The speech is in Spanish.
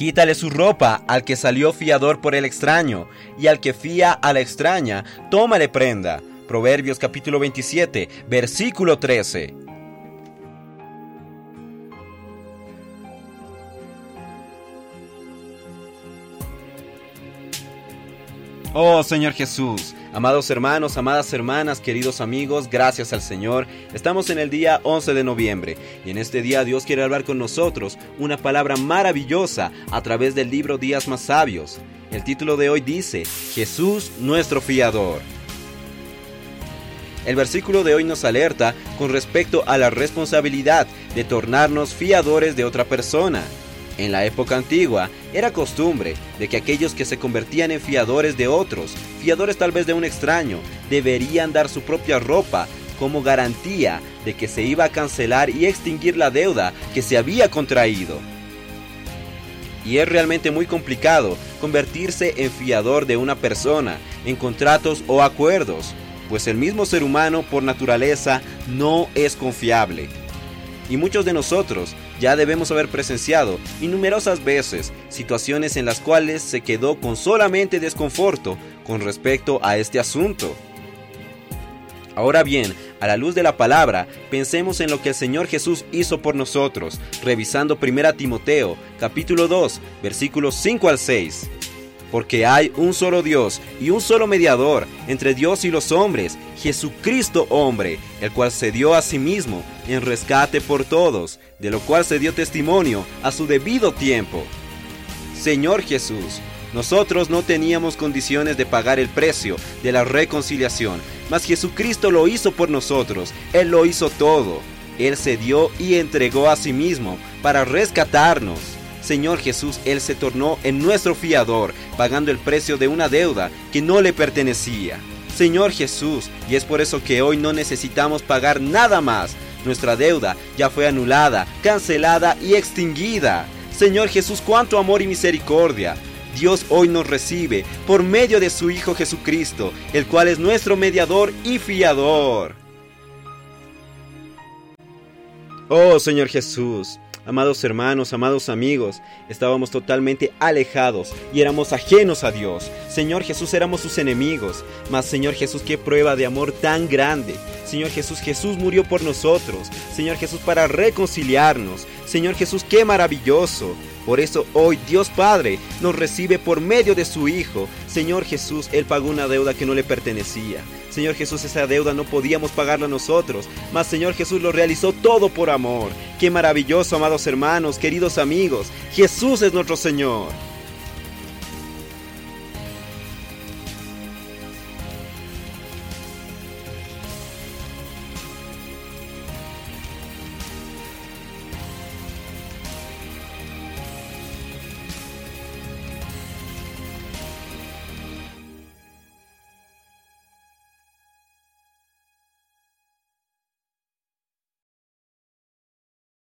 Quítale su ropa al que salió fiador por el extraño, y al que fía a la extraña, tómale prenda. Proverbios capítulo 27, versículo 13. Oh Señor Jesús, amados hermanos, amadas hermanas, queridos amigos, gracias al Señor. Estamos en el día 11 de noviembre y en este día Dios quiere hablar con nosotros una palabra maravillosa a través del libro Días más Sabios. El título de hoy dice, Jesús nuestro fiador. El versículo de hoy nos alerta con respecto a la responsabilidad de tornarnos fiadores de otra persona. En la época antigua era costumbre de que aquellos que se convertían en fiadores de otros, fiadores tal vez de un extraño, deberían dar su propia ropa como garantía de que se iba a cancelar y extinguir la deuda que se había contraído. Y es realmente muy complicado convertirse en fiador de una persona en contratos o acuerdos, pues el mismo ser humano por naturaleza no es confiable. Y muchos de nosotros ya debemos haber presenciado numerosas veces situaciones en las cuales se quedó con solamente desconforto con respecto a este asunto. Ahora bien, a la luz de la palabra, pensemos en lo que el Señor Jesús hizo por nosotros, revisando 1 Timoteo, capítulo 2, versículos 5 al 6 porque hay un solo Dios y un solo mediador entre Dios y los hombres, Jesucristo hombre, el cual se dio a sí mismo en rescate por todos, de lo cual se dio testimonio a su debido tiempo. Señor Jesús, nosotros no teníamos condiciones de pagar el precio de la reconciliación, mas Jesucristo lo hizo por nosotros, Él lo hizo todo. Él se dio y entregó a sí mismo para rescatarnos. Señor Jesús, Él se tornó en nuestro fiador, pagando el precio de una deuda que no le pertenecía. Señor Jesús, y es por eso que hoy no necesitamos pagar nada más. Nuestra deuda ya fue anulada, cancelada y extinguida. Señor Jesús, cuánto amor y misericordia. Dios hoy nos recibe por medio de su Hijo Jesucristo, el cual es nuestro mediador y fiador. Oh Señor Jesús, Amados hermanos, amados amigos, estábamos totalmente alejados y éramos ajenos a Dios. Señor Jesús, éramos sus enemigos. Mas Señor Jesús, qué prueba de amor tan grande. Señor Jesús, Jesús murió por nosotros. Señor Jesús, para reconciliarnos. Señor Jesús, qué maravilloso. Por eso hoy Dios Padre nos recibe por medio de su Hijo. Señor Jesús, Él pagó una deuda que no le pertenecía. Señor Jesús, esa deuda no podíamos pagarla nosotros, mas Señor Jesús lo realizó todo por amor. Qué maravilloso, amados hermanos, queridos amigos. Jesús es nuestro Señor.